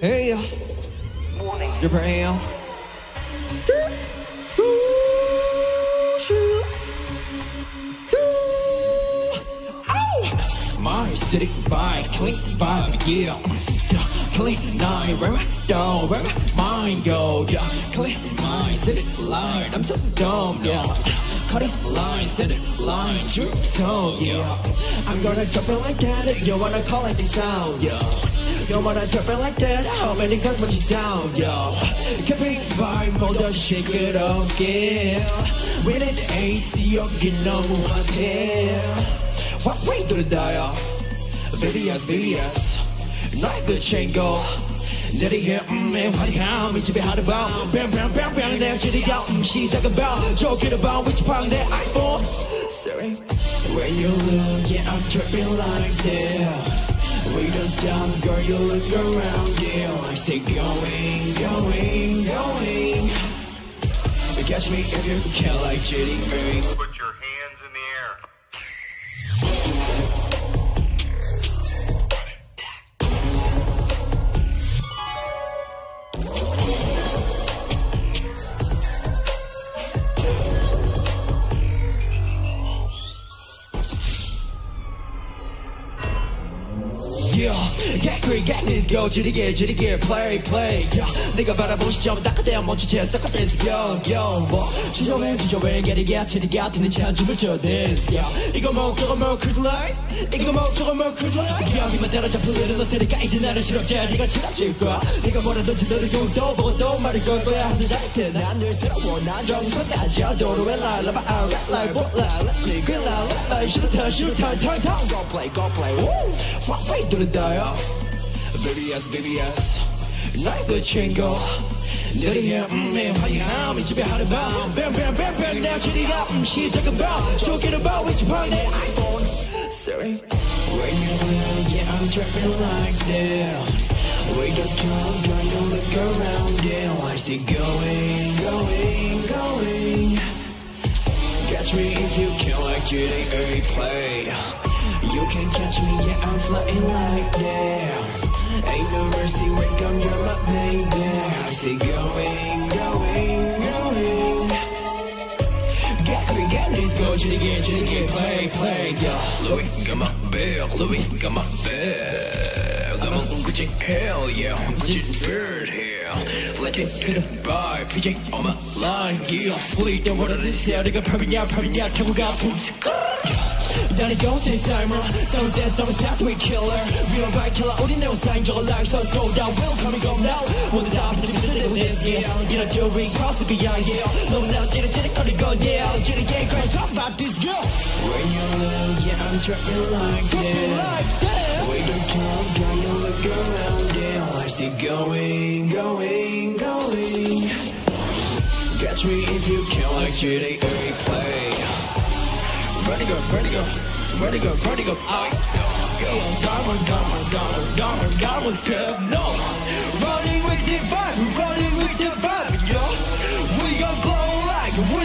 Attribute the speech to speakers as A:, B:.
A: Hey, Dripper AM. Skirt, skoo, shoo, skoo. Ow! My city vibe, clean vibe, yeah. Clean nine, right, down, right, mine, yo, yeah. Clean my city line, I'm so dumb, yeah. Cutting lines, city line, true so, yeah. I'm gonna drop it like that, you wanna call it the sound, yeah. You wanna drop it like that, how many guns would you sound, yo? Keeping vibe, motor, shake it off, yeah. We need the AC, 여기 너무 핫해. What way to the dial? VVS, VVS. 나의 그 챙겨. 내리게 음에 화려함 이 집에 하루밤 뱀뱀뱀뱀 내 지리가 음 시작은 밤 저기를 봐 위치방 내 아이폰 Sorry When you look yeah I'm tripping like that we don't stop girl you look around yeah I stay going going going catch me if you can like GTA Bang
B: Put your hands in the air.
A: This go, 지리게, 지리게, play, play. Yeah, 네가 바라본 시점 닦아대야 멈추지, 섞어댄스, go, go. 뭐, 주저해, 주저해, 게리게, 지리게, 같은 차 춤을 춰, dance, yeah. 이거 뭐, 저거 뭐, cruise line? 이거 뭐, 저거 뭐, cruise line? 여기만 때려잡 풀리는 너스니까 이제 나를 실업제, 네가 지나칠 거야. 네가 뭐라든지 너를 용도 보고 또 말을 걸 거야. 항상 잘때 난늘 새로워, 난 정서까지 도로에 랄라바, 아, 랩, 라이, 보, 라, 랩, 리, 그, 라, 랩, 라이, 싫다, 싫다, 탕, 탕, go play, go play, woo! Fuck, wait, do the dial. VVS VVS 날 붙인 거 느리게 Bam, bam, 이 집에 하룻밤 뱀뱀뱀뱀 내 길이가 talking about, 밤 about which 위치 that iPhone. Sorry. Where you at? Yeah I'm driving like that We just come try to look around Yeah. Life's it going, going, going. Catch me if you can like GTA play. You can catch me, yeah I'm flying like that Ain't no mercy, wake up, you're my baby. I say going, going, going. Get me, get me, go, chili get, chili get, play, play, yeah.
C: Louis, come on, Bill, Louis, come on, Bill. Come on, put your hell yeah, put your bird here. Let it sit by, PJ on my line, yeah. Fleet, don't want to this, yeah, nigga, probably, yeah, probably, yeah, come on, got boots. Yeah. 붕치. 나는 ghost timer, some say some sass we killer. Real right killer, 우리 내 sign 저거 like so slow down, will coming go now. 모두 다 부딪히는 this yeah, you know jury cross the beyond yeah. 너무 나 찌릿찌릿거리고 yeah, 찌릿 get great talk about this girl.
A: When you look, yeah, I'm tripping like that. We don't come, try to look around, yeah. I see going, going, going. Catch me if you can like GTA play. ready go, ready go, ready go, ready go. I go, Dharma, Dharma, Dharma, Dharma, Dharma's curve. No, running with the vibe, running with the vibe, yo. We gon' blow like.